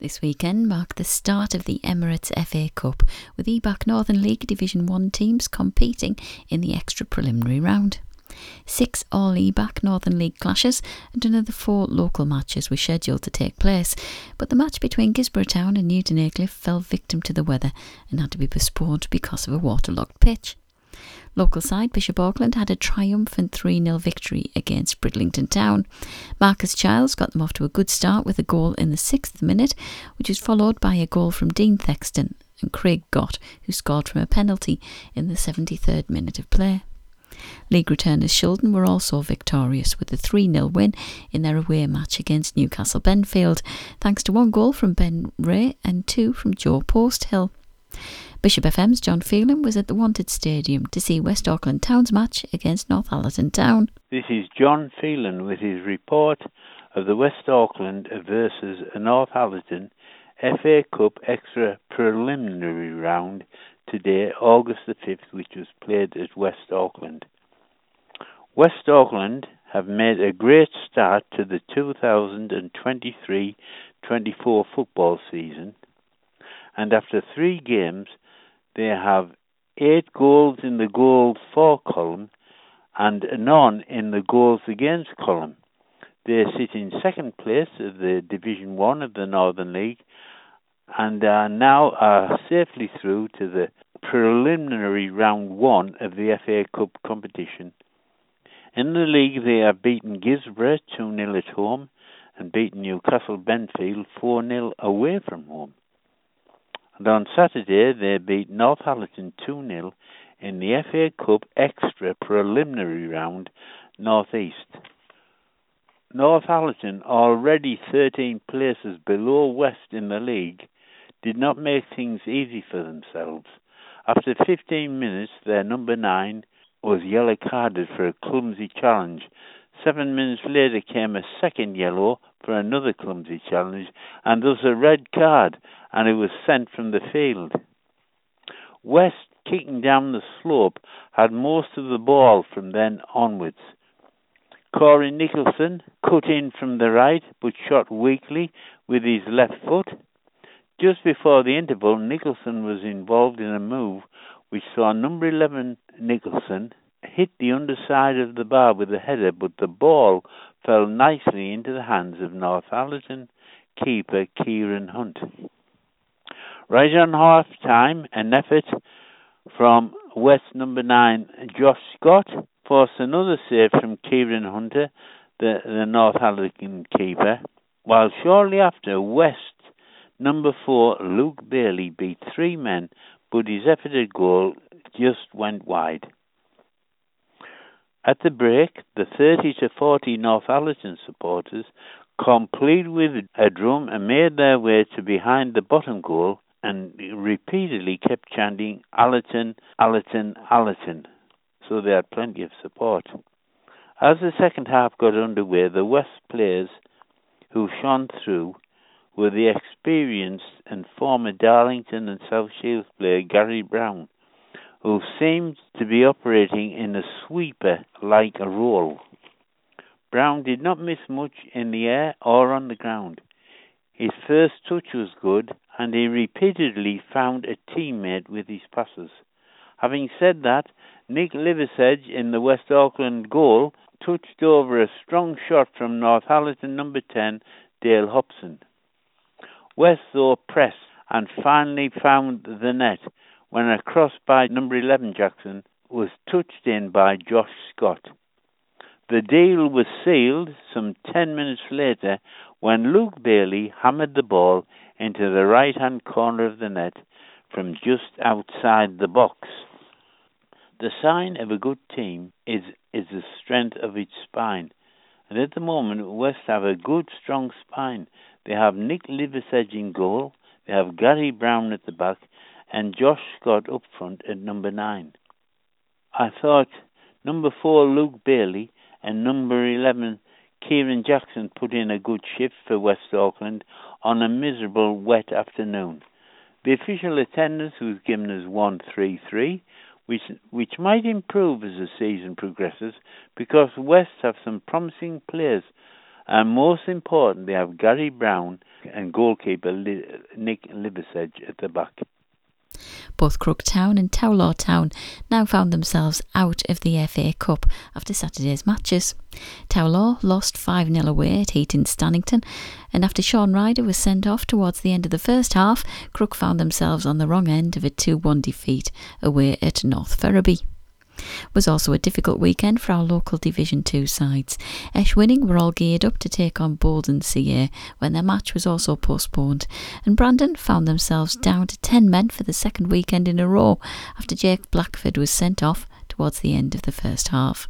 This weekend marked the start of the Emirates FA Cup, with EBAC Northern League Division 1 teams competing in the extra preliminary round. Six All EBAC Northern League clashes and another four local matches were scheduled to take place, but the match between Guisborough Town and Newton Aycliffe fell victim to the weather and had to be postponed because of a waterlogged pitch. Local side Bishop Auckland had a triumphant 3 0 victory against Bridlington Town. Marcus Childs got them off to a good start with a goal in the sixth minute, which was followed by a goal from Dean Thexton and Craig Gott, who scored from a penalty in the 73rd minute of play. League returners Shildon were also victorious with a 3 0 win in their away match against Newcastle Benfield, thanks to one goal from Ben Ray and two from Joe Posthill. Bishop FM's John Phelan was at the Wanted Stadium to see West Auckland Town's match against Northallerton Town. This is John Phelan with his report of the West Auckland versus Northallerton FA Cup Extra Preliminary Round today, August the 5th, which was played at West Auckland. West Auckland have made a great start to the 2023 24 football season, and after three games, they have eight goals in the goals for column and none in the goals against column. They sit in second place of the Division One of the Northern League and are now are safely through to the preliminary round one of the FA Cup competition. In the league, they have beaten Guisborough 2 0 at home and beaten Newcastle Benfield 4 0 away from home. And on Saturday, they beat Northallerton 2 0 in the FA Cup Extra Preliminary Round North East. Northallerton, already 13 places below West in the league, did not make things easy for themselves. After 15 minutes, their number 9 was yellow carded for a clumsy challenge. Seven minutes later came a second yellow for another clumsy challenge, and thus a red card and it was sent from the field. West, kicking down the slope, had most of the ball from then onwards. Corey Nicholson cut in from the right but shot weakly with his left foot. Just before the interval, Nicholson was involved in a move which saw number 11 Nicholson hit the underside of the bar with the header, but the ball fell nicely into the hands of Northallerton keeper Kieran Hunt. Right on half time, an effort from West number nine, Josh Scott, forced another save from Kieran Hunter, the, the Northallerton keeper, while shortly after, West number four, Luke Bailey, beat three men, but his effort at goal just went wide. At the break, the 30 to 40 Northallerton supporters, complete with a drum, and made their way to behind the bottom goal and repeatedly kept chanting Allerton, Allerton, Allerton. So they had plenty of support. As the second half got underway, the West players who shone through were the experienced and former Darlington and South Shields player Gary Brown, who seemed to be operating in a sweeper like a role. Brown did not miss much in the air or on the ground. His first touch was good, and he repeatedly found a teammate with his passes. Having said that, Nick Liversedge in the West Auckland goal touched over a strong shot from Northallerton number 10, Dale Hobson. West, though, pressed and finally found the net when a cross by number 11 Jackson was touched in by Josh Scott. The deal was sealed some 10 minutes later when Luke Bailey hammered the ball into the right hand corner of the net from just outside the box. The sign of a good team is, is the strength of its spine. And at the moment, West have a good, strong spine. They have Nick Liversedge in goal, they have Gary Brown at the back, and Josh Scott up front at number nine. I thought number four, Luke Bailey, and number 11, Kieran Jackson put in a good shift for West Auckland on a miserable wet afternoon. The official attendance was given as 133, which, which might improve as the season progresses because West have some promising players And most important, they have Gary Brown and goalkeeper Nick Liversedge at the back. Both Crook Town and Tow Law Town now found themselves out of the FA Cup after Saturday's matches. Towlaw lost 5 0 away at Heaton Stannington, and after Sean Ryder was sent off towards the end of the first half, Crook found themselves on the wrong end of a 2 1 defeat away at North Ferriby was also a difficult weekend for our local Division 2 sides. Esh Winning were all geared up to take on CA when their match was also postponed, and Brandon found themselves down to 10 men for the second weekend in a row after Jake Blackford was sent off towards the end of the first half.